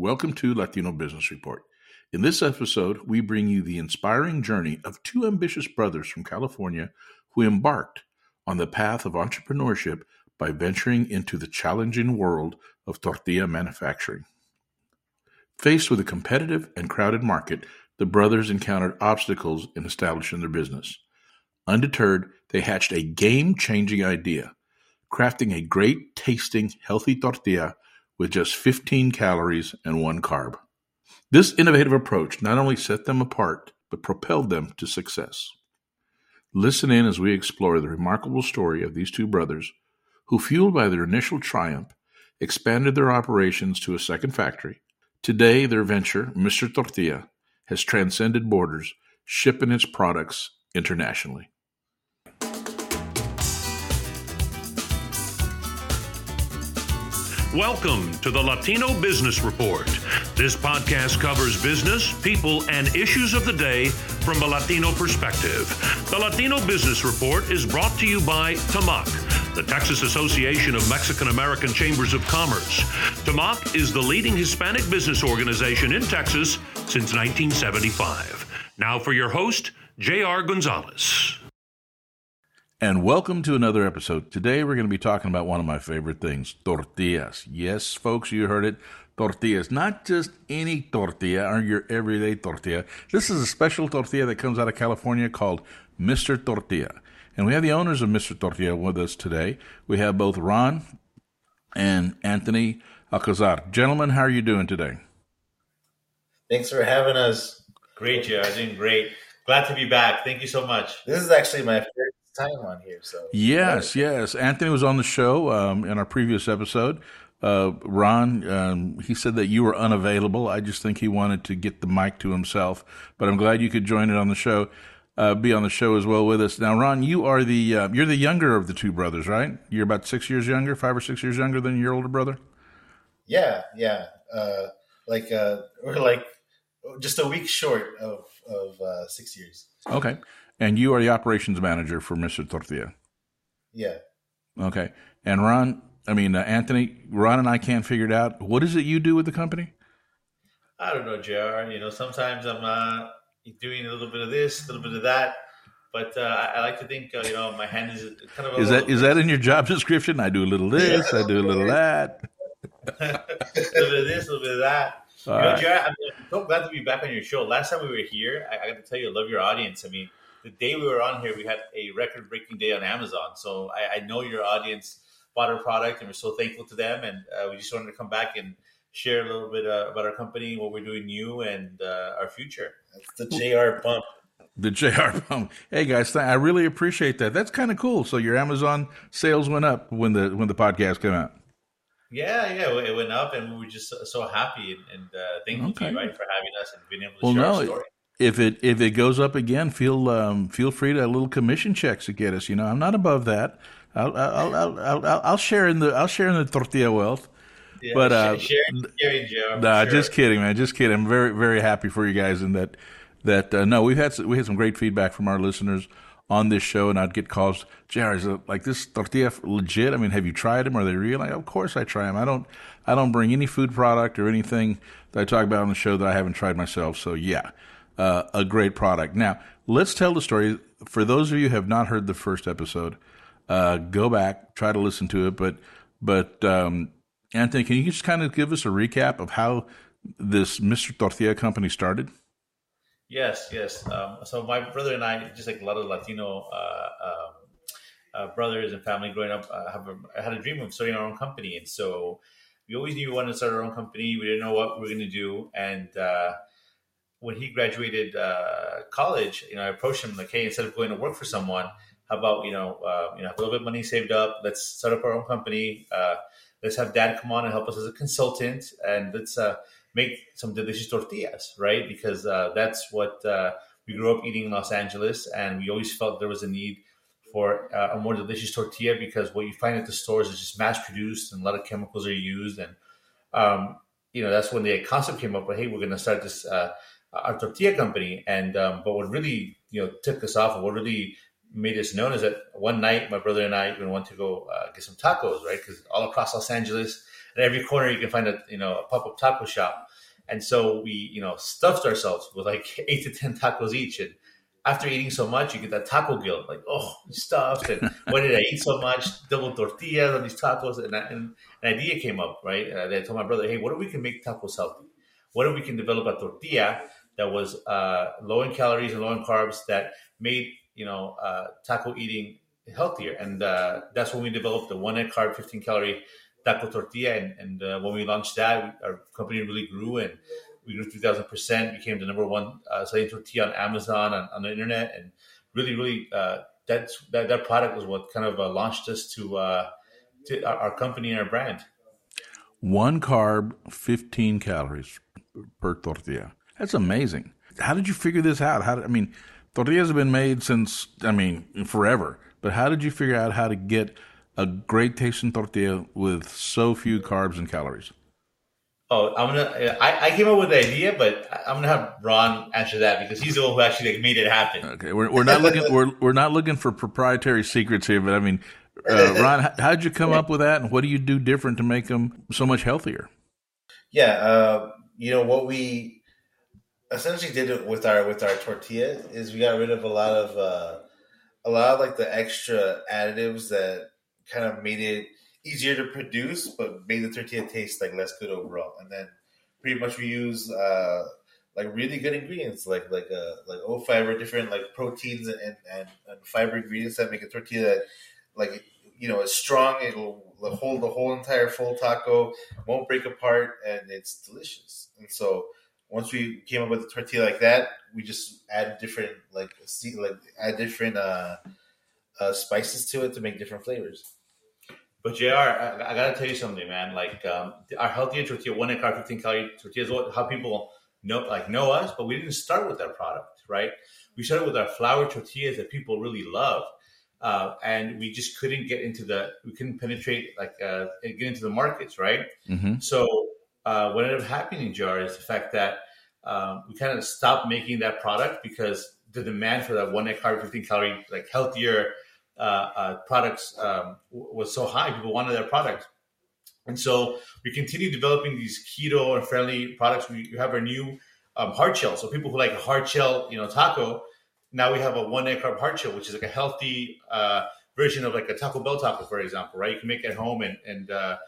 Welcome to Latino Business Report. In this episode, we bring you the inspiring journey of two ambitious brothers from California who embarked on the path of entrepreneurship by venturing into the challenging world of tortilla manufacturing. Faced with a competitive and crowded market, the brothers encountered obstacles in establishing their business. Undeterred, they hatched a game changing idea crafting a great tasting, healthy tortilla with just 15 calories and one carb. This innovative approach not only set them apart, but propelled them to success. Listen in as we explore the remarkable story of these two brothers who, fueled by their initial triumph, expanded their operations to a second factory. Today, their venture, Mr. Tortilla, has transcended borders, shipping its products internationally. Welcome to the Latino Business Report. This podcast covers business, people, and issues of the day from a Latino perspective. The Latino Business Report is brought to you by TAMAC, the Texas Association of Mexican American Chambers of Commerce. TAMAC is the leading Hispanic business organization in Texas since 1975. Now for your host, J.R. Gonzalez and welcome to another episode. Today we're going to be talking about one of my favorite things tortillas. Yes, folks, you heard it. Tortillas. Not just any tortilla or your everyday tortilla. This is a special tortilla that comes out of California called Mr. Tortilla. And we have the owners of Mr. Tortilla with us today. We have both Ron and Anthony Alcazar. Gentlemen, how are you doing today? Thanks for having us. Great, Joe. I'm doing great. Glad to be back. Thank you so much. This is actually my first time on here. So yes, yes. Anthony was on the show um, in our previous episode. Uh, Ron, um, he said that you were unavailable. I just think he wanted to get the mic to himself. But I'm glad you could join it on the show, uh, be on the show as well with us. Now, Ron, you are the uh, you're the younger of the two brothers, right? You're about six years younger, five or six years younger than your older brother. Yeah, yeah. Uh, like uh, we're like just a week short of of uh, six years. Okay. And you are the operations manager for Mr. Tortilla. Yeah. Okay. And Ron, I mean, uh, Anthony, Ron and I can't figure it out. What is it you do with the company? I don't know, JR. You know, sometimes I'm uh, doing a little bit of this, a little bit of that. But uh, I, like to think, uh, you know, my hand is kind of. is that is that in your job description? I do a little this, yeah, I do a little that. a little bit of this, a little bit of that. All you know, right. I'm so glad to be back on your show. Last time we were here, I, I got to tell you, I love your audience. I mean, the day we were on here, we had a record breaking day on Amazon. So I, I, know your audience bought our product and we're so thankful to them. And uh, we just wanted to come back and share a little bit uh, about our company, what we're doing new, and uh, our future. That's the JR bump. The JR bump. Hey guys, I really appreciate that. That's kind of cool. So your Amazon sales went up when the when the podcast came out. Yeah, yeah, it went up, and we were just so happy and, and uh, thankful okay. to you, right, for having us and being able to well, share no, our story if it if it goes up again, feel um, feel free to a little commission checks to get us. You know, I'm not above that. I'll I'll I'll, I'll, I'll share in the I'll share in the tortilla wealth. Yeah, but uh, sharing, sharing, Joe. Nah, sure. just kidding, man. Just kidding. I'm very very happy for you guys and that that uh, no, we've had we had some great feedback from our listeners on this show, and I'd get calls. JR, is it like this tortilla legit? I mean, have you tried them? Are they real? Like, of course I try them. I don't I don't bring any food product or anything that I talk about on the show that I haven't tried myself. So yeah uh, a great product. Now, let's tell the story. For those of you who have not heard the first episode, uh, go back, try to listen to it. But, but um, Anthony, can you just kind of give us a recap of how this Mr. Tortilla company started? Yes, yes. Um, so my brother and I, just like a lot of Latino uh, um, uh, brothers and family growing up, uh, have a, had a dream of starting our own company, and so we always knew we wanted to start our own company. We didn't know what we were going to do, and uh, when he graduated uh, college, you know, I approached him like, hey, instead of going to work for someone, how about you know, uh, you know, have a little bit of money saved up. Let's set up our own company. Uh, let's have Dad come on and help us as a consultant, and let's uh, make some delicious tortillas, right? Because uh, that's what uh, we grew up eating in Los Angeles, and we always felt there was a need for a more delicious tortilla because what you find at the stores is just mass produced and a lot of chemicals are used, and um, you know that's when the concept came up. But hey, we're going to start this our tortilla company. And um, but what really you know took us off, and what really made us known is that one night my brother and I even went to go uh, get some tacos, right? Because all across Los Angeles, at every corner you can find a you know a pop up taco shop. And so we you know stuffed ourselves with like eight to ten tacos each, and after eating so much, you get that taco guilt, like oh stuffed, and why did I eat so much? Double tortillas on these tacos, and, I, and an idea came up, right? And I told my brother, hey, what if we can make tacos healthy? What if we can develop a tortilla that was uh, low in calories and low in carbs that made you know uh, taco eating healthier? And uh, that's when we developed the one net carb, fifteen calorie taco tortilla. And, and uh, when we launched that, our company really grew and we grew 3000%, became the number one uh, selling tortilla on Amazon, on, on, the internet. And really, really, uh, that's, that, that product was what kind of launched us to, to our, our, company and our brand. One carb, 15 calories per tortilla. That's amazing. How did you figure this out? How did, I mean, tortillas have been made since, I mean, forever. But how did you figure out how to get a great tasting tortilla with so few carbs and calories? Oh, I'm gonna. I, I came up with the idea, but I'm gonna have Ron answer that because he's the one who actually like, made it happen. Okay, we're, we're not looking. we're we're not looking for proprietary secrets here, but I mean, uh, Ron, how did you come up with that, and what do you do different to make them so much healthier? Yeah, uh, you know what we essentially did it with our with our tortilla is we got rid of a lot of uh, a lot of like the extra additives that kind of made it easier to produce, but made the tortilla taste like less good overall. And then pretty much we use uh, like really good ingredients, like like uh, like oat fiber, different like proteins and, and, and fiber ingredients that make a tortilla that like you know is strong. It'll hold the whole entire full taco, won't break apart, and it's delicious. And so once we came up with a tortilla like that, we just add different like like add different uh, uh, spices to it to make different flavors. But Jr., I, I gotta tell you something, man. Like um, our healthier tortilla, one carb, fifteen calorie tortilla is what, how people know like know us. But we didn't start with that product, right? We started with our flour tortillas that people really love, uh, and we just couldn't get into the we couldn't penetrate like uh, get into the markets, right? Mm-hmm. So uh, what ended up happening, JR, is the fact that um, we kind of stopped making that product because the demand for that one net carb, fifteen calorie, like healthier uh, uh, products um, was so high. People wanted that product. And so we continue developing these keto and friendly products. We have our new um, hard shell. So people who like a hard shell, you know, taco, now we have a one net carb hard shell, which is like a healthy uh, version of like a Taco Bell taco, for example, right? You can make it at home and, and uh,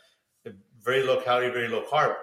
very low calorie, very low carb.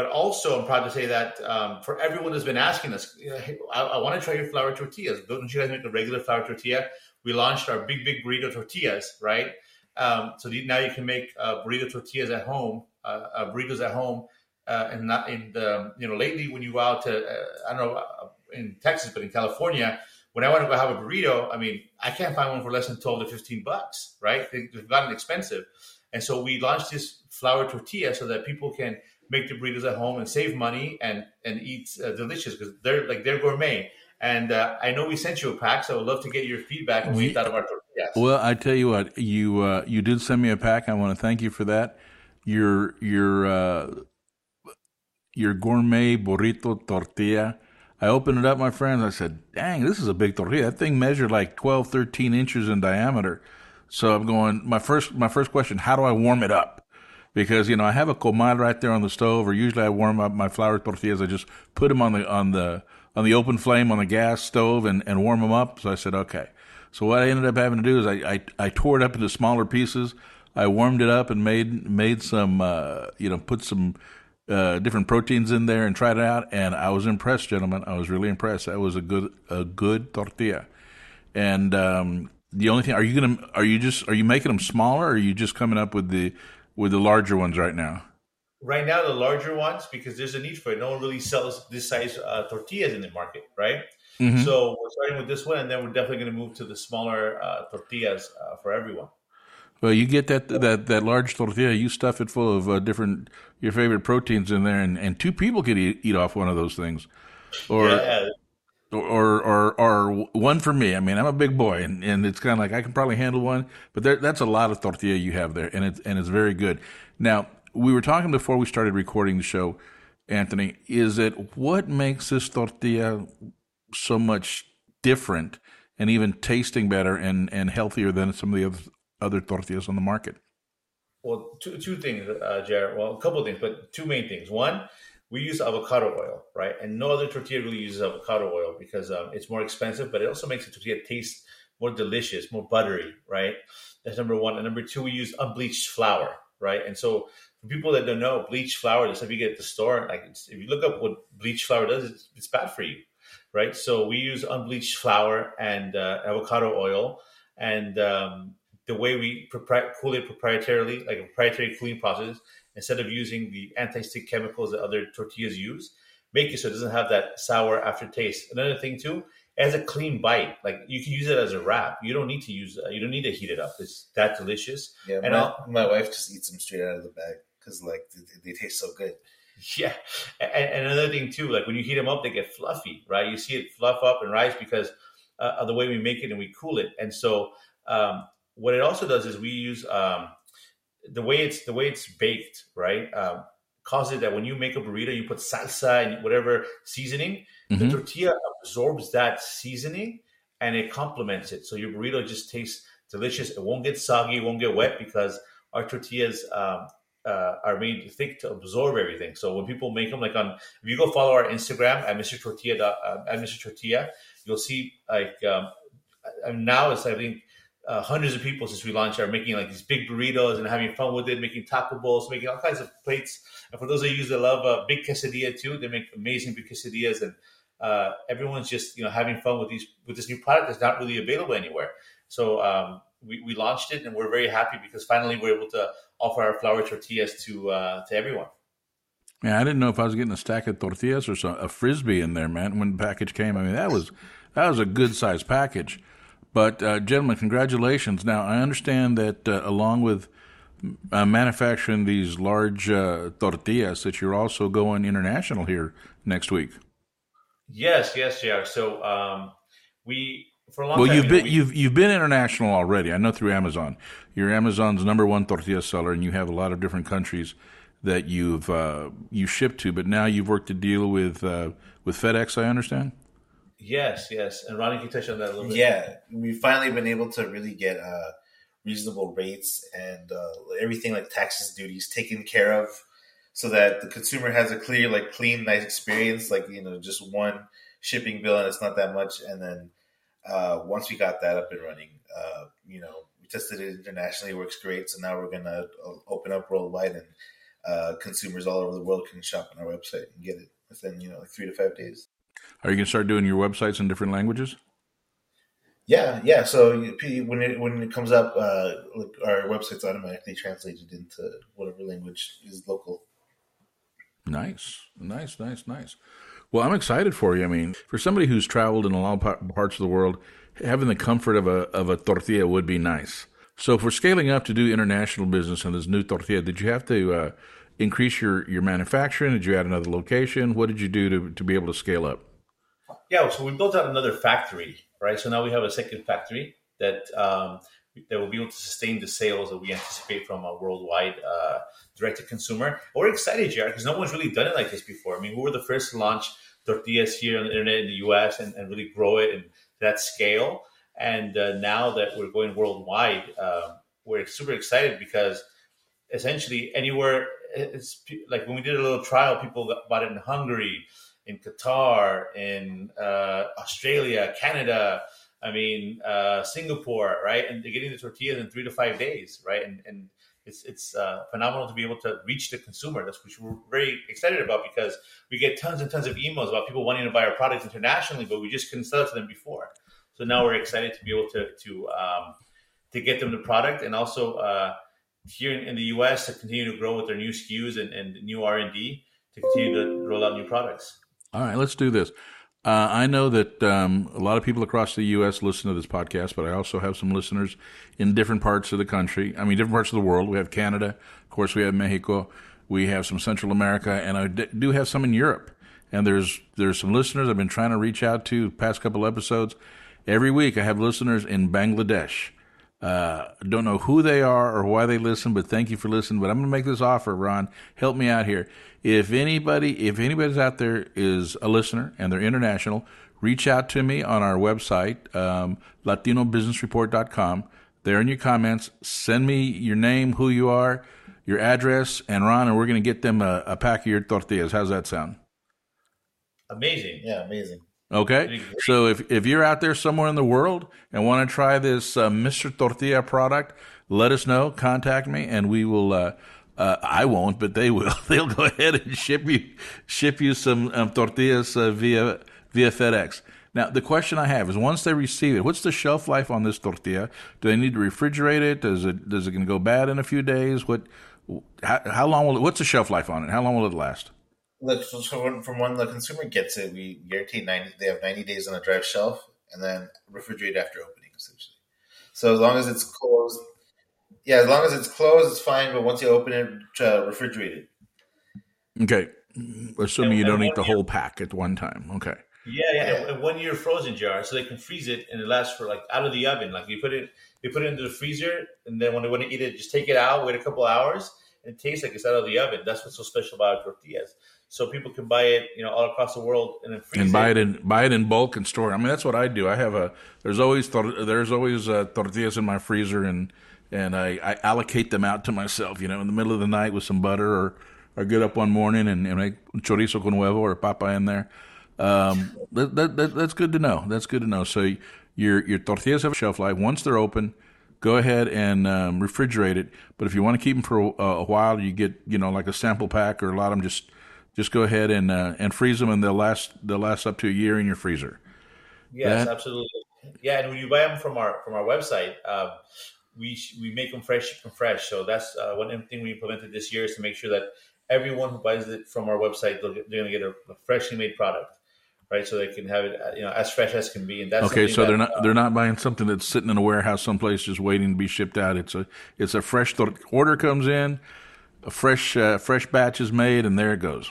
But also, I'm proud to say that um, for everyone who's been asking us, hey, I, I want to try your flour tortillas. Don't you guys make a regular flour tortilla? we launched our big big burrito tortillas, right? Um, so now you can make uh, burrito tortillas at home, uh, uh, burritos at home, uh, and not in the you know lately when you go out to uh, I don't know uh, in Texas, but in California, when I want to go have a burrito, I mean I can't find one for less than twelve to fifteen bucks, right? They've gotten expensive, and so we launched this flour tortilla so that people can make the burritos at home and save money and and eat delicious because they're like they're gourmet. And uh, I know we sent you a pack, so I would love to get your feedback what you thought of our tortillas. Well, I tell you what, you uh, you did send me a pack. I want to thank you for that. Your your uh, your gourmet burrito tortilla. I opened it up, my friends. I said, "Dang, this is a big tortilla. That thing measured like 12, 13 inches in diameter." So I'm going. My first my first question: How do I warm it up? Because you know I have a comal right there on the stove, or usually I warm up my flour tortillas. I just put them on the on the on the open flame on the gas stove and, and warm them up. So I said, okay. So what I ended up having to do is I, I, I tore it up into smaller pieces. I warmed it up and made made some uh, you know put some uh, different proteins in there and tried it out. And I was impressed, gentlemen. I was really impressed. That was a good a good tortilla. And um, the only thing are you gonna are you just are you making them smaller? or Are you just coming up with the with the larger ones right now? right now the larger ones because there's a need for it. No one really sells this size uh, tortillas in the market, right? Mm-hmm. So we're starting with this one, and then we're definitely going to move to the smaller uh, tortillas uh, for everyone. Well, you get that that that large tortilla, you stuff it full of uh, different your favorite proteins in there, and, and two people could eat, eat off one of those things, or. Yeah. Or, or, or one for me. I mean, I'm a big boy, and, and it's kind of like I can probably handle one. But there, that's a lot of tortilla you have there, and it's and it's very good. Now, we were talking before we started recording the show, Anthony. Is it what makes this tortilla so much different and even tasting better and, and healthier than some of the other, other tortillas on the market? well, two two things, uh, JR. Well, a couple of things, but two main things. One, we use avocado oil, right? And no other tortilla really uses avocado oil because um, it's more expensive, but it also makes the tortilla taste more delicious, more buttery, right? That's number one. And number two, we use unbleached flour, right? And so for people that don't know, bleached flour, the stuff you get at the store, like if you look up what bleached flour does, it's, it's bad for you, right? So we use unbleached flour and uh, avocado oil, and um, the way we cool it proprietarily, like a proprietary cooling process, instead of using the anti-stick chemicals that other tortillas use, make it so it doesn't have that sour aftertaste. Another thing too, it has a clean bite. Like you can use it as a wrap. You don't need to use. Uh, you don't need to heat it up. It's that delicious. Yeah, and my, my wife just eats them straight out of the bag because like they, they, taste so good. Yeah, and, and, another thing too, like when you heat them up, they get fluffy, right? You see it fluff up and rise because uh, of the way we make it and we cool it. And so um, what it also does is we use um, the way it's the way it's baked, right? Um, causes that when you make a burrito, you put salsa and whatever seasoning, mm-hmm. the tortilla absorbs that seasoning and it complements it. So your burrito just tastes delicious. It won't get soggy, it won't get wet because our tortillas um, uh, are made thick to absorb everything. So when people make them, like on if you go follow our Instagram at Mr. Tortilla uh, at Mr. Tortilla, you'll see like um, now it's I think uh, hundreds of people since we launched are making like these big burritos and having fun with it, making taco bowls, making all kinds of plates. And for those of you that love a big quesadilla too, they make amazing big quesadillas, and uh, everyone's just you know having fun with these with this new product that's not really available anywhere. So um, we, we launched it, and we're very happy because finally we're able to offer our flour tortillas to uh, to everyone. Yeah, I didn't know if I was getting a stack of tortillas or some, a frisbee in there, man. When the package came, I mean that was that was a good sized package. But, uh, gentlemen, congratulations. Now, I understand that uh, along with uh, manufacturing these large uh, tortillas, that you're also going international here next week. Yes, yes, yeah. So um, we for a long well, time. you've been we, you've you've been international already. I know through Amazon. You're Amazon's number one tortilla seller, and you have a lot of different countries that you've uh, you ship to. But now you've worked to deal with uh, with FedEx. I understand. Yes, yes. And Ronnie, can touch on that a little bit? Yeah, we've finally been able to really get uh, reasonable rates and uh, everything like taxes, duties taken care of, so that the consumer has a clear, like clean, nice experience. Like you know, just one shipping bill and it's not that much. And then uh, once we got that up and running, uh, you know, we tested it internationally, it works great. So now we're gonna uh, open up worldwide, and uh, consumers all over the world can shop on our website and get it within you know like three to five days. Are you going to start doing your websites in different languages? Yeah, yeah. So when it when it comes up, uh, our website's automatically translated into whatever language is local. Nice, nice, nice, nice. Well, I'm excited for you. I mean, for somebody who's traveled in a lot of parts of the world, having the comfort of a of a tortilla would be nice. So, for scaling up to do international business on this new tortilla, did you have to uh, increase your your manufacturing? Did you add another location? What did you do to to be able to scale up? Yeah, so we built out another factory, right? So now we have a second factory that um, that will be able to sustain the sales that we anticipate from a worldwide uh, direct to consumer. We're excited, JR, because no one's really done it like this before. I mean, we were the first to launch tortillas here on the internet in the U.S. and, and really grow it in that scale. And uh, now that we're going worldwide, uh, we're super excited because essentially anywhere, it's like when we did a little trial, people got, bought it in Hungary in Qatar, in uh, Australia, Canada. I mean, uh, Singapore, right? And they're getting the tortillas in three to five days, right? And, and it's it's uh, phenomenal to be able to reach the consumer. That's which we're very excited about because we get tons and tons of emails about people wanting to buy our products internationally, but we just couldn't sell it to them before. So now we're excited to be able to to um, to get them the product, and also uh, here in, in, the U.S. to continue to grow with their new SKUs and, and new R and D to continue to roll out new products. All right, let's do this. Uh, I know that um, a lot of people across the U.S. listen to this podcast, but I also have some listeners in different parts of the country. I mean, different parts of the world. We have Canada, of course, we have Mexico, we have some Central America, and I do have some in Europe. And there's there's some listeners I've been trying to reach out to past couple episodes. Every week, I have listeners in Bangladesh. Uh, don't know who they are or why they listen, but thank you for listening. But I'm going to make this offer, Ron. Help me out here. If anybody, if anybody's out there is a listener and they're international, reach out to me on our website, um, LatinoBusinessReport.com. there in your comments. Send me your name, who you are, your address, and Ron, and we're going to get them a, a pack of your tortillas. How's that sound? Amazing. Yeah, amazing. Okay. So if, if you're out there somewhere in the world and want to try this uh, Mr. Tortilla product, let us know. Contact me, and we will. Uh, uh, I won't, but they will. They'll go ahead and ship you ship you some um, tortillas uh, via via FedEx. Now, the question I have is: once they receive it, what's the shelf life on this tortilla? Do they need to refrigerate it? Does it does it going to go bad in a few days? What? How, how long will it? What's the shelf life on it? How long will it last? Look, so from, from when the consumer gets it, we guarantee ninety. They have ninety days on the dry shelf, and then refrigerate after opening, essentially. So as long as it's closed, yeah, as long as it's closed, it's fine. But once you open it, uh, refrigerate it. Okay, assuming you don't eat the whole pack at one time. Okay. Yeah, yeah, yeah. one year frozen JR, so they can freeze it and it lasts for like out of the oven. Like you put it, you put it into the freezer, and then when they want to eat it, just take it out, wait a couple hours, and it tastes like it's out of the oven. That's what's so special about tortillas. So people can buy it, you know, all across the world, and and buy it. it in buy it in bulk and store. I mean, that's what I do. I have a there's always tor- there's always uh, tortillas in my freezer, and and I, I allocate them out to myself. You know, in the middle of the night with some butter, or or get up one morning and, and make chorizo con huevo or papa in there. Um, that, that, that, that's good to know. That's good to know. So your your tortillas have a shelf life. Once they're open, go ahead and um, refrigerate it. But if you want to keep them for a, a, while, you get you know like a sample pack or a lot of them. Just just go ahead and uh, and freeze them, and they'll last they'll last up to a year in your freezer. Yes, That- absolutely. Yeah, and when you buy them from our from our website, um, we we make them fresh, ship them fresh. So that's uh, one thing we implemented this year is to make sure that everyone who buys it from our website they'll get, they're going to get a, a freshly made product, right? So they can have it, uh, you know, as fresh as can be. And that's Okay, something so they're that, not uh, they're not buying something that's sitting in a warehouse someplace just waiting to be shipped out. It's a it's a fresh tor- order comes in, a fresh uh, fresh batch is made, and there it goes.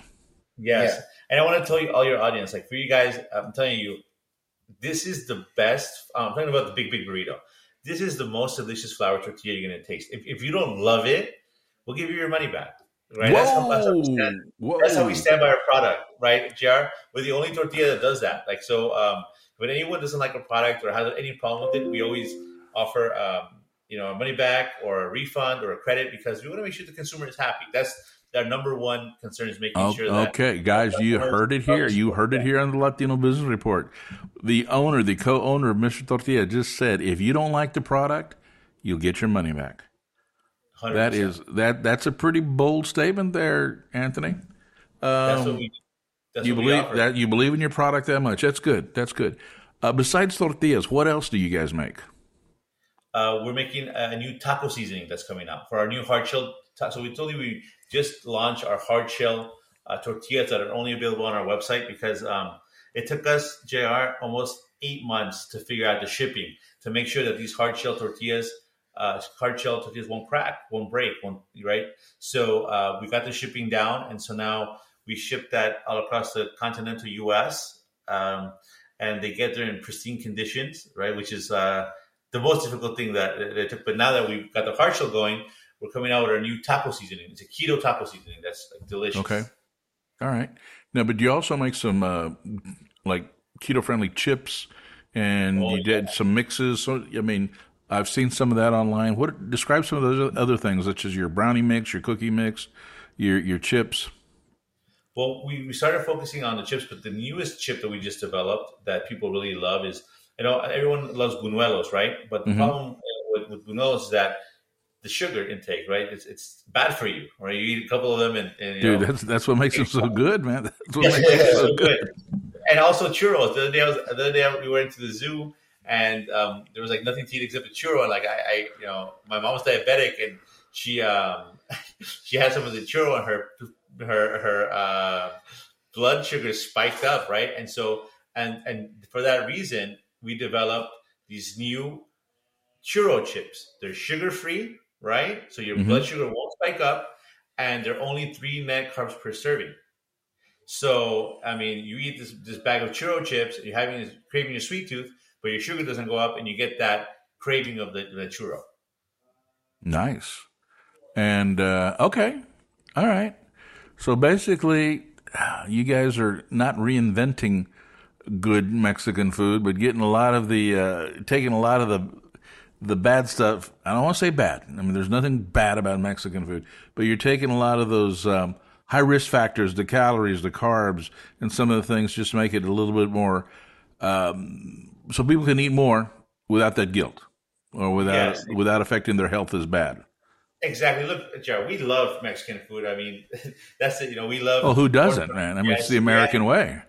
Yes. Yeah. And I want to tell you, all your audience, like for you guys, I'm telling you, this is the best. I'm talking about the big, big burrito. This is the most delicious flour tortilla you're going to taste. If, if you don't love it, we'll give you your money back. Right? That's how, that's, how we stand, Whoa. that's how we stand by our product, right, JR? We're the only tortilla that does that. Like, so um, when anyone doesn't like a product or has any problem with it, we always offer, um, you know, a money back or a refund or a credit because we want to make sure the consumer is happy. That's our number one concern is making Oh, sure that okay, guys, you heard it here. You heard it here on the Latino Business Report. The owner, the co-owner of Mr. Tortilla, just said, if you don't like the product, you'll get your money back. 100%. That is that. That's a pretty bold statement there, Anthony. That's what Um, we. You believe that you believe in your product that much. That's good. That's good. Uh, besides tortillas, what else do you guys make? Uh, we're making a new taco seasoning that's coming out for our new hard shell. Ta- so we told you we just launched our hard shell uh, tortillas that are only available on our website because um, it took us Jr. almost eight months to figure out the shipping to make sure that these hard shell tortillas, uh, hard shell tortillas won't crack, won't break, won't right. So uh, we got the shipping down, and so now we ship that all across the continental U.S. Um, and they get there in pristine conditions, right? Which is uh, the most difficult thing that that it took. But now that we've got the hard shell going, we're coming out with our new taco seasoning. It's a keto taco seasoning that's like delicious. Okay. All right. Now, but you also make some uh, like keto friendly chips, and Oh, you did some mixes. So I mean, I've seen some of that online. What describe some of those other things, such as your brownie mix, your cookie mix, your your chips. Well, we, we started focusing on the chips, but the newest chip that we just developed that people really love is, you know, everyone loves buñuelos, right? But the Mhm. problem uh, with, with buñuelos is that the sugar intake, right? It's, it's bad for you, right? You eat a couple of them and, and Dude, know, that's that's what makes them so good, man. That's what Yeah, makes them so so good. good. And also churros. The other day, I was, the other day we went to the zoo, and um, there was like nothing to eat except a churro. And like I, I, you know, my mom was diabetic, and she um, she had some of the churro, and her her her uh, blood sugar spiked up, right? And so, and and for that reason, we developed these new churro chips. They're sugar free, right? So your Mhm. blood sugar won't spike up, and they're only three net carbs per serving. So, I mean, you eat this, this bag of churro chips, you're having this, craving your sweet tooth, but your sugar doesn't go up, and you get that craving of the, the churro. Nice. And uh, okay, all right. So basically, you guys are not reinventing good Mexican food, but getting a lot of the uh, taking a lot of the the bad stuff. I don't want to say bad. I mean, there's nothing bad about Mexican food, but you're taking a lot of those um, high risk factors, the calories, the carbs, and some of the things just make it a little bit more, um, so people can eat more without that guilt or without yes. without affecting their health as bad. Exactly. Look, Joe, we love Mexican food. I mean, that's it. You know, we love. Well, who doesn't, man? I mean, yes, it's the American yeah. way.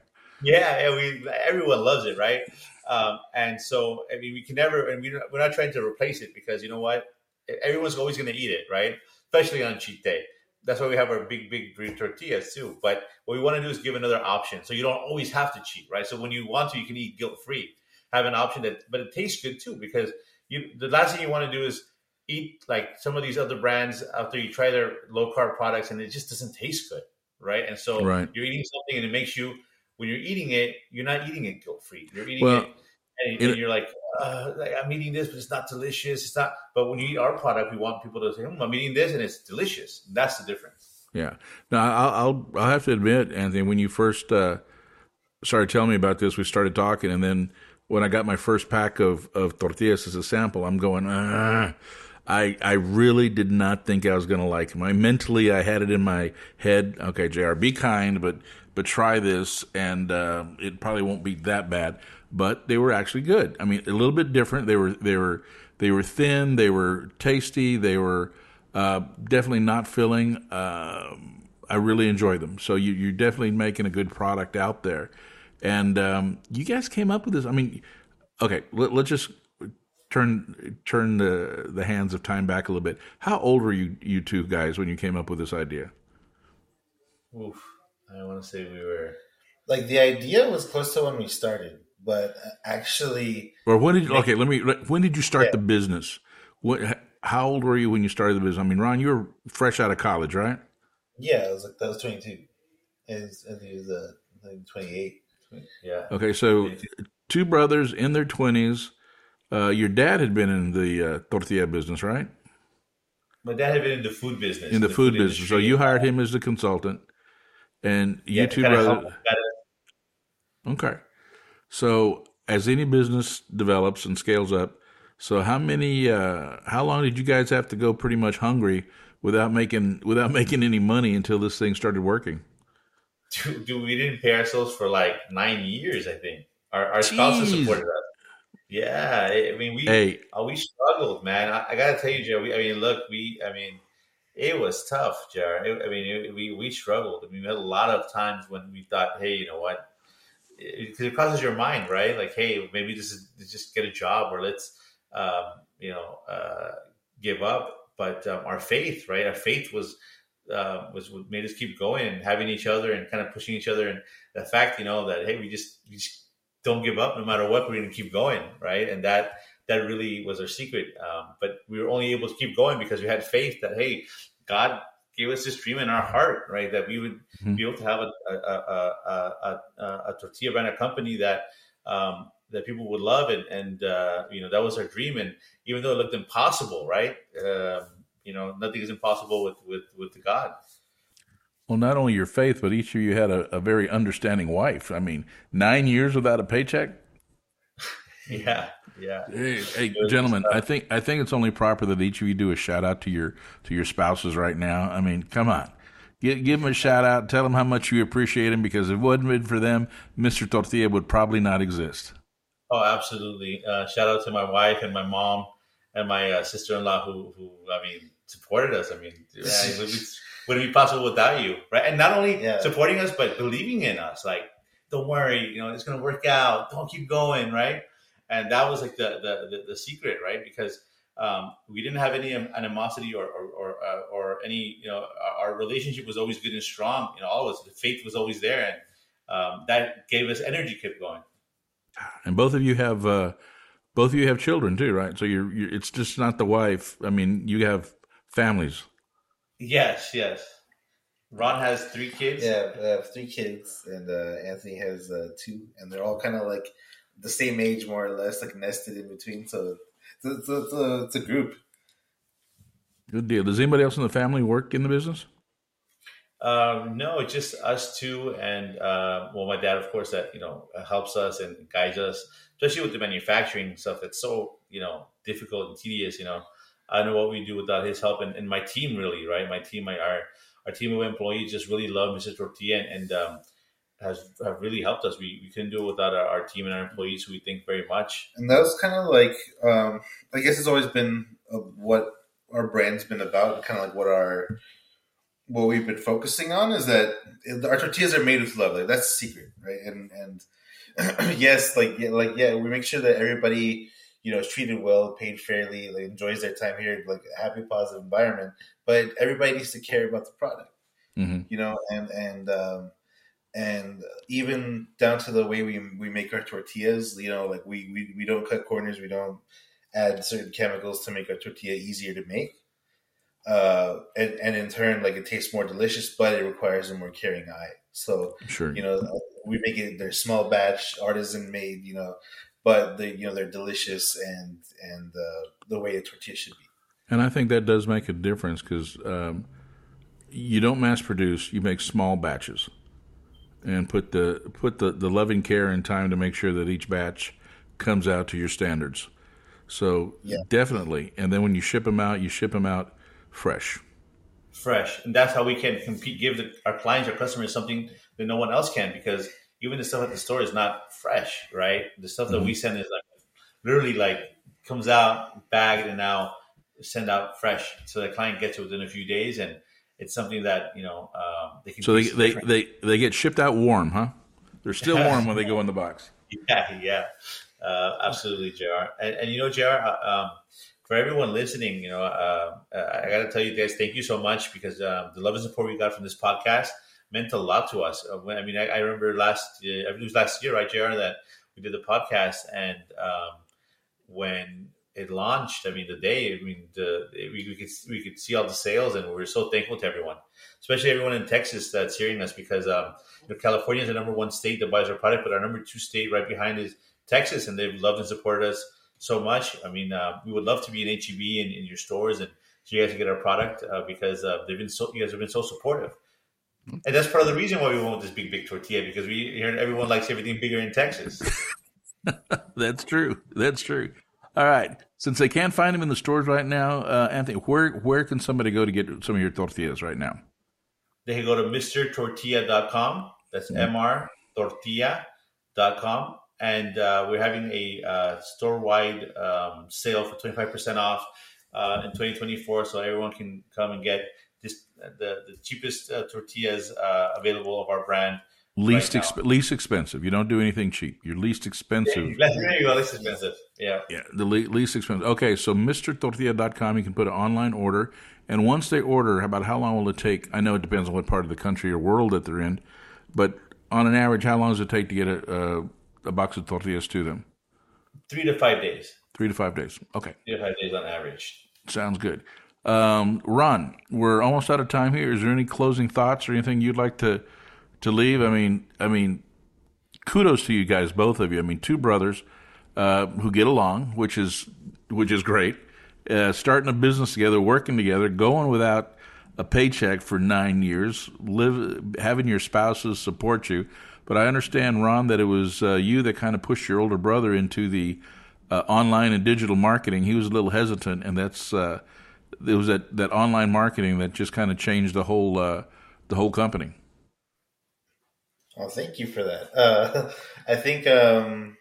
Yeah, we everyone loves it, right? Um, and so, I mean, we can never, and we, we're not trying to replace it because you know what? Everyone's always going to eat it, right? Especially on cheat day. That's why we have our big, big green tortillas too. But what we want to do is give another option, so you don't always have to cheat, right? So when you want to, you can eat guilt free. Have an option that, but it tastes good too because you. The last thing you want to do is eat like some of these other brands after you try their low carb products and it just doesn't taste good, right? And so right. you're eating something and it makes you when you're eating it, you're not eating it guilt free. You're eating well, it and, and, you're like, uh, like, I'm eating this, but it's not delicious. It's not. But when you eat our product, we want people to say, hmm, I'm eating this and it's delicious. That's the difference. Yeah. Now I'll I'll, I'll have to admit, Anthony, when you first uh, started telling me about this, we started talking, and then when I got my first pack of of tortillas as a sample, I'm going, ah I I really did not think I was going to like them. I mentally I had it in my head. Okay, Jr. Be kind, but but try this, and uh, it probably won't be that bad. But they were actually good. I mean, a little bit different. They were they were they were thin. They were tasty. They were uh, definitely not filling. Uh, I really enjoy them. So you, you're definitely making a good product out there. And um, you guys came up with this. I mean, okay, let, us just turn turn the the hands of time back a little bit. How old were you you two guys when you came up with this idea? Oof, I want to say we were like the idea was close to when we started, but actually, or when did you, okay? Let me. When did you start yeah. the business? What? How old were you when you started the business? I mean, Ron, you were fresh out of college, right? Yeah, I was like that was twenty two. I think it was uh, twenty eight. Yeah. Okay, so two brothers in their twenties uh, your dad had been in the uh, tortilla business, right? My dad had been in the food business. In the, the food, food, business. So you hired him as the consultant, and you yeah, two brothers. Okay. So as any business develops and scales up, so how many? Uh, how long did you guys have to go pretty much hungry without making without making any money until this thing started working? Dude, dude we didn't pay ourselves for like nine years. I think our, our spouses supported us. Yeah, I mean we hey. uh, we struggled, man. I, I, gotta tell you, Joe. I mean, look, we, I mean, it was tough, JR. I mean, it, we we struggled. I mean, we had a lot of times when we thought, hey, you know what? Because it, it, crosses your mind, right? Like, hey, maybe this is just get a job, or let's, um, you know, uh, give up. But um, our faith, right? Our faith was uh, was what made us keep going and having each other and kind of pushing each other. And the fact, you know, that hey, we just we just don't give up no matter what. We're going to keep going, right? And that that really was our secret. Um, but we were only able to keep going because we had faith that hey, God gave us this dream in our heart, right? That we would mm-hmm. be able to have a a, a, a, a tortilla brand company that um, that people would love, and and uh, you know that was our dream. And even though it looked impossible, right? Um, you know, nothing is impossible with with with the God. Well, not only your faith, but each of you had a, a very understanding wife. I mean, nine years without a paycheck. yeah, yeah. Hey, hey gentlemen, I think I think it's only proper that each of you do a shout out to your to your spouses right now. I mean, come on. Give, give them a shout out. Tell them how much you appreciate them because if it wasn't for them, Mr. Tortilla would probably not exist. Oh, absolutely. Uh, shout out to my wife and my mom and my uh, sister in law who, who, I mean, supported us. I mean, would it be possible without you, right? And not only yeah. supporting us, but believing in us. Like, don't worry, you know, it's going to work out. Don't keep going, right? And that was like the the, the, the secret, right? Because um, we didn't have any animosity or or or, uh, or, any, you know, our relationship was always good and strong. You know, all of us, the faith was always there, and um, that gave us energy, kept going. And both of you have. Uh, both of you have children too, right? So you're, you're, it's just not the wife. I mean, you have families. Yes, yes. Ron has three kids. Yeah, I have three kids, and uh, Anthony has uh, two, and they're all kind of like the same age, more or less, like nested in between. So it's, a, it's, a, it's a group. Good deal. Does anybody else in the family work in the business? Um, no, just us two, and uh, well, my dad, of course, that you know helps us and guides us, especially with the manufacturing stuff. That's so you know difficult and tedious. You know, I don't know what we do without his help and, and my team really, right? My team, my, our our team of employees just really love Mr. Tortilla and, and um, has have really helped us. We, we couldn't do it without our, our, team and our employees, who we think very much. And that was kind of like, um, I guess it's always been uh, what our brand's been about. Kind of like what our what we've been focusing on is that our tortillas are made with love. Like that's the secret, right? And and yes, like yeah, like yeah, we make sure that everybody you know is treated well, paid fairly, like enjoys their time here, like happy, positive environment. But everybody needs to care about the product, mm-hmm. you know, and and um, and even down to the way we we make our tortillas. You know, like we we, we don't cut corners. We don't add certain chemicals to make our tortilla easier to make. Uh, and, and in turn, like it tastes more delicious, but it requires a more caring eye. So, sure, you know, we make it they're small batch, artisan made, you know, but they you know they're delicious and and uh, the way a tortilla should be. And I think that does make a difference because um, you don't mass produce; you make small batches and put the put the, the loving care and time to make sure that each batch comes out to your standards. So yeah. definitely, and then when you ship them out, you ship them out fresh. Fresh, and that's how we can compete. Give the, our clients, our customers, something that no one else can, because even the stuff at the store is not fresh, right? The stuff mm-hmm. that we mm-hmm. send is like literally like comes out bagged and now send out fresh, so the client gets it within a few days and it's something that you know um, they can. So they they, they they get shipped out warm, huh? They're still warm when they go in the box. Yeah, yeah, uh, absolutely, Jr. And, and, you know, Jr. Uh, um, for everyone listening, you know, uh, uh I got to tell you guys, thank you so much because um, the love and support we got from this podcast meant a lot to us. Uh, I mean, I, I, remember last, I it was last year, right, Jr. That we did the podcast, and um, when it launched, I mean, the day, I mean, the, we, we, could we could see all the sales, and we were so thankful to everyone, especially everyone in Texas that's hearing us, because um, you know, California is the number one state that buys our product, but our number two state right behind is Texas, and they've loved and supported us so much. I mean, uh, we would love to be in HEB in, in your stores, and so you guys can get our product uh, because uh, they've been so you guys have been so supportive. And that's part of the reason why we want this big, big tortilla because we hear everyone likes everything bigger in Texas. that's true. That's true. All right. Since they can't find them in the stores right now, uh, Anthony, where where can somebody go to get some of your tortillas right now? They can go to mrtortilla.com. That's mm-hmm. mrtortilla.com. And uh, we're having a uh, store wide um, sale for 25% off uh, in 2024. So everyone can come and get this, the, the cheapest uh, tortillas uh, available of our brand least right exp- least expensive. You don't do anything cheap. You're least expensive. Yeah, there you go, least expensive. Yeah. Yeah, the le- least expensive. Okay, so MrTortilla.com, you can put an online order. And once they order, about how long will it take? I know it depends on what part of the country or world that they're in, but on an average, how long does it take to get a, a, a box of tortillas to them? Three to five days. Three to five days. Okay. Three to five days on average. Sounds good. Um, Ron, we're almost out of time here. Is there any closing thoughts or anything you'd like to – to leave. I mean, I mean, kudos to you guys, both of you. I mean, two brothers uh, who get along, which is which is great. Uh, starting a business together, working together, going without a paycheck for nine years, live having your spouses support you. But I understand, Ron, that it was uh, you that kind of pushed your older brother into the uh, online and digital marketing. He was a little hesitant, and that's uh, it was that, that online marketing that just kind of changed the whole uh, the whole company. Well, thank you for that. Uh, I think um,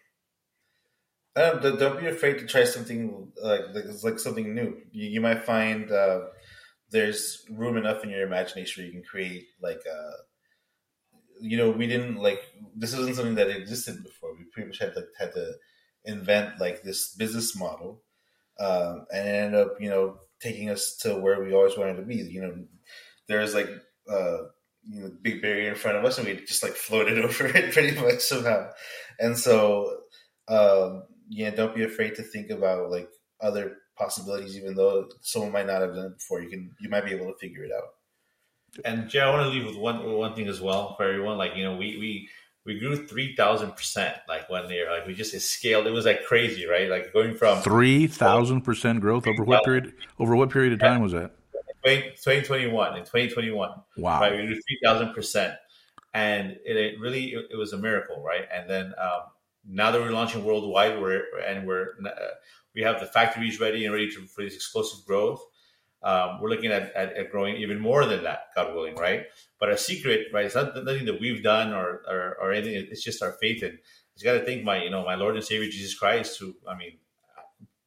don't, don't, be afraid to try something like like something new. You, you might find uh, there's room enough in your imagination where you can create like you know we didn't like this isn't something that existed before. We pretty much had to had to invent like this business model, um, and it ended up you know taking us to where we always wanted to be. You know, there's like uh, you know, big barrier in front of us, and we just like floated over it pretty much somehow. And so, um, yeah, don't be afraid to think about like other possibilities, even though someone might not have done it before. You can, you might be able to figure it out. And Jay, I want to leave with one one thing as well for everyone. Like you know, we we we grew three thousand percent. Like one year, like we just scaled. It was like crazy, right? Like going from three thousand percent growth over what period? Over what period of time was that? 2021 in 2021 wow right we grew 3000 percent and it, it really it, it, was a miracle right and then um, now that we're launching worldwide, we're and we're uh, we have the factories ready and ready to, for this explosive growth. Um, we're looking at, at, at, growing even more than that, God willing, right? But our secret, right? It's not nothing that we've done or, or, or anything. It's just our faith in. You got to think, my you know, my Lord and Savior Jesus Christ. Who I mean,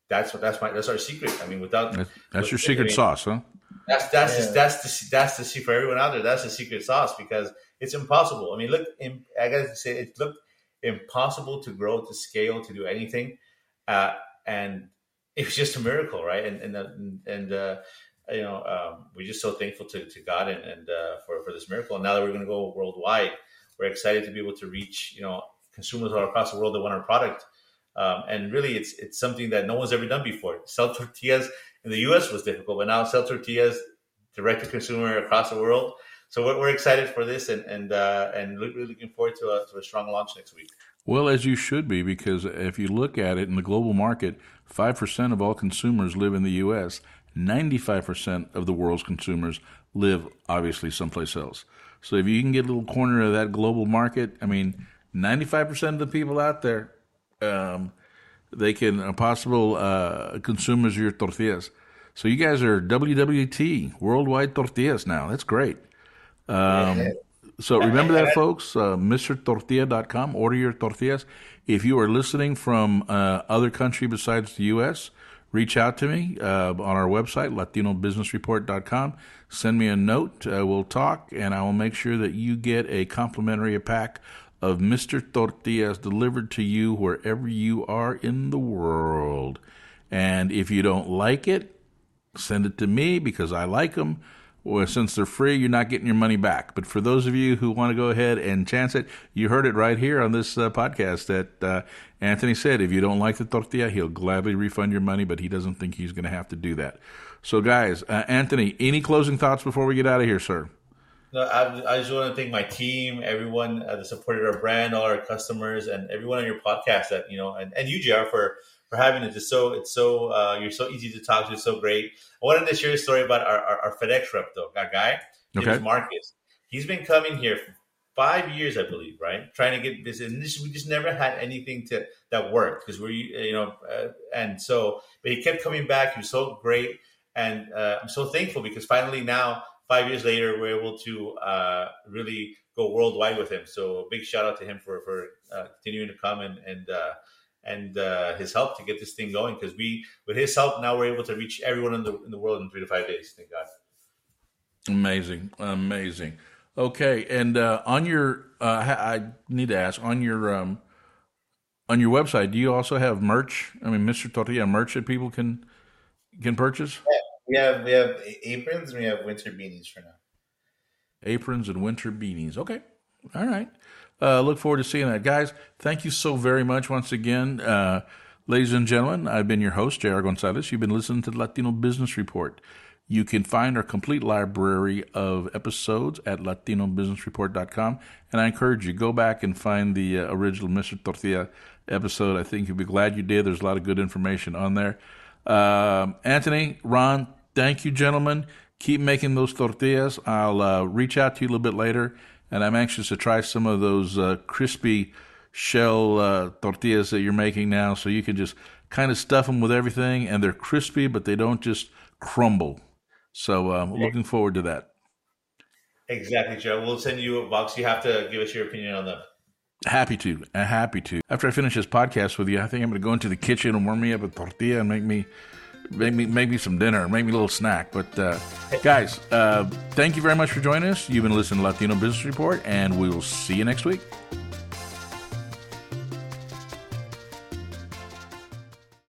that's what that's my that's our secret. I mean, without that's, that's your secret I mean, sauce, huh? That's that's yeah. the, that's the that's the secret for everyone out there. That's the secret sauce because it's impossible. I mean, look, I gotta say, it looked impossible to grow, to scale, to do anything, uh, and it was just a miracle, right? And and and, and uh, you know, um, we're just so thankful to, to God and, and uh, for for this miracle. And now that we're going to go worldwide, we're excited to be able to reach you know consumers all across the world that want our product. Um, and really, it's it's something that no one's ever done before. Sell tortillas in the U.S. was difficult, but now sell tortillas direct to consumer across the world. So we're, we're excited for this, and and uh, and really looking forward to a, to a strong launch next week. Well, as you should be, because if you look at it in the global market, five percent of all consumers live in the U.S. Ninety-five percent of the world's consumers live obviously someplace else. So if you can get a little corner of that global market, I mean, 95% of the people out there, um, they can uh, possible uh, consumers of your tortillas. So you guys are WWT, Worldwide Tortillas now. That's great. Um, so remember that, folks. Uh, MrTortilla.com. Order your tortillas. If you are listening from uh, other country besides the U.S., reach out to me uh, on our website, LatinoBusinessReport.com. Send me a note. Uh, we'll talk, and I will make sure that you get a complimentary pack of Mr. Tortillas delivered to you wherever you are in the world. And if you don't like it, send it to me because I like them. Or since they're free, you're not getting your money back. But for those of you who want to go ahead and chance it, you heard it right here on this uh, podcast that uh, Anthony said if you don't like the tortilla, he'll gladly refund your money, but he doesn't think he's going to have to do that. So, guys, uh, Anthony, any closing thoughts before we get out of here, sir? No, I, I just want to thank my team, everyone that supported our brand, all our customers, and everyone on your podcast. That you know, and, and you, JR, for for having it. It's so it's so uh, you're so easy to talk to. It's so great. I wanted to share a story about our, our, our FedEx rep, though. That guy, okay. Marcus. He's been coming here for five years, I believe, right? Trying to get this, and this, we just never had anything to that worked because we, you know, uh, and so, but he kept coming back. He was so great, and uh, I'm so thankful because finally now five years later, we're able to uh, really go worldwide with him. So big shout out to him for for uh, continuing to come and and uh, and uh, his help to get this thing going. Because we, with his help, now we're able to reach everyone in the in the world in three to five days. Thank God. Amazing, amazing. Okay, and uh, on your, uh, I need to ask on your um, on your website, do you also have merch? I mean, Mr. Tortilla merch that people can can purchase. Yeah we have we have aprons and we have winter beanies for now. Aprons and winter beanies. Okay. All right. Uh, look forward to seeing that. Guys, thank you so very much once again. Uh, ladies and gentlemen, I've been your host, J.R. Gonzalez. You've been listening to the Latino Business Report. You can find our complete library of episodes at latinobusinessreport.com. And I encourage you, go back and find the uh, original Mr. Tortilla episode. I think you'll be glad you did. There's a lot of good information on there. Uh, Anthony, Ron, thank you, gentlemen. Keep making those tortillas. I'll uh, reach out to you a little bit later, and I'm anxious to try some of those uh, crispy shell uh, tortillas that you're making now. So you can just kind of stuff them with everything, and they're crispy, but they don't just crumble. So uh, looking forward to that. Exactly, Joe. We'll send you a box. You have to give us your opinion on them. Happy to. Uh, happy to. After I finish this podcast with you, I think I'm going to go into the kitchen and warm me up a tortilla and make me make me make me some dinner, make me a little snack. But uh, guys, uh, thank you very much for joining us. You've been listening to Latino Business Report, and we will see you next week.